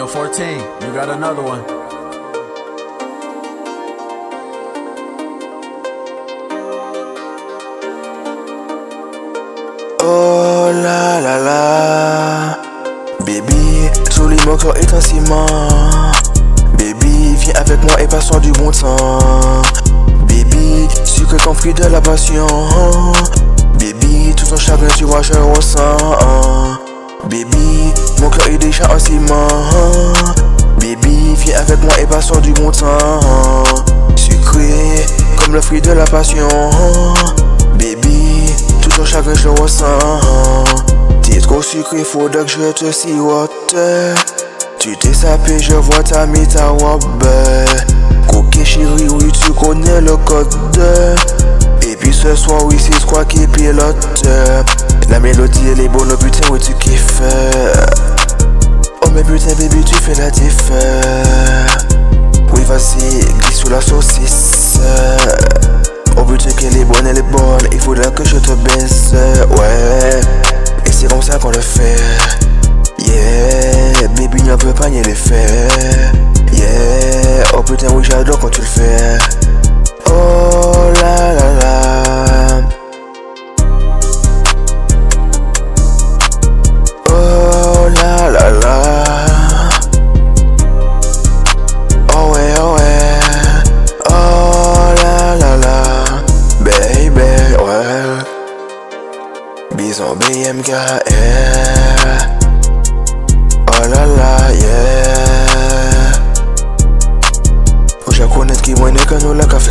Yo, 14, you got another one. Oh la la la. Baby, est un ciment Baby, viens avec moi et passons du bon temps. Baby, sucre comme fruit de la passion. Baby, tout ton chagrin tu vois je ressens. Baby, un ciment. Baby, viens avec moi et passons du bon temps. Sucré comme le fruit de la passion. Baby, tout ton chagrin je ressens. T'es trop sucré, faudrait que je te sirote. Tu t'es sapé, je vois ta mis ta robe. Coquet chérie, oui tu connais le code. Et puis ce soir, oui c'est quoi qui pilote. La mélodie elle est bonne, putain oui tu kiffes mieux peut pas nier les faits. Yeah, oh putain, oui, j'adore quand tu le fais. Oh la la la. Oh la la la. Oh ouais, oh ouais. Oh la la la. Baby, ouais. Bison BMKR la la, yeah. Poja konet ki mwen e kanyo la ka fe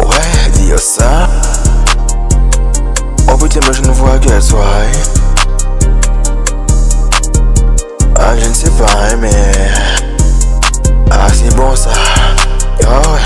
Ouais, di yo sa Oh putain, mais je ne vois que toi Ah, je ne sais pas, mais Ah, c'est bon ça Oh,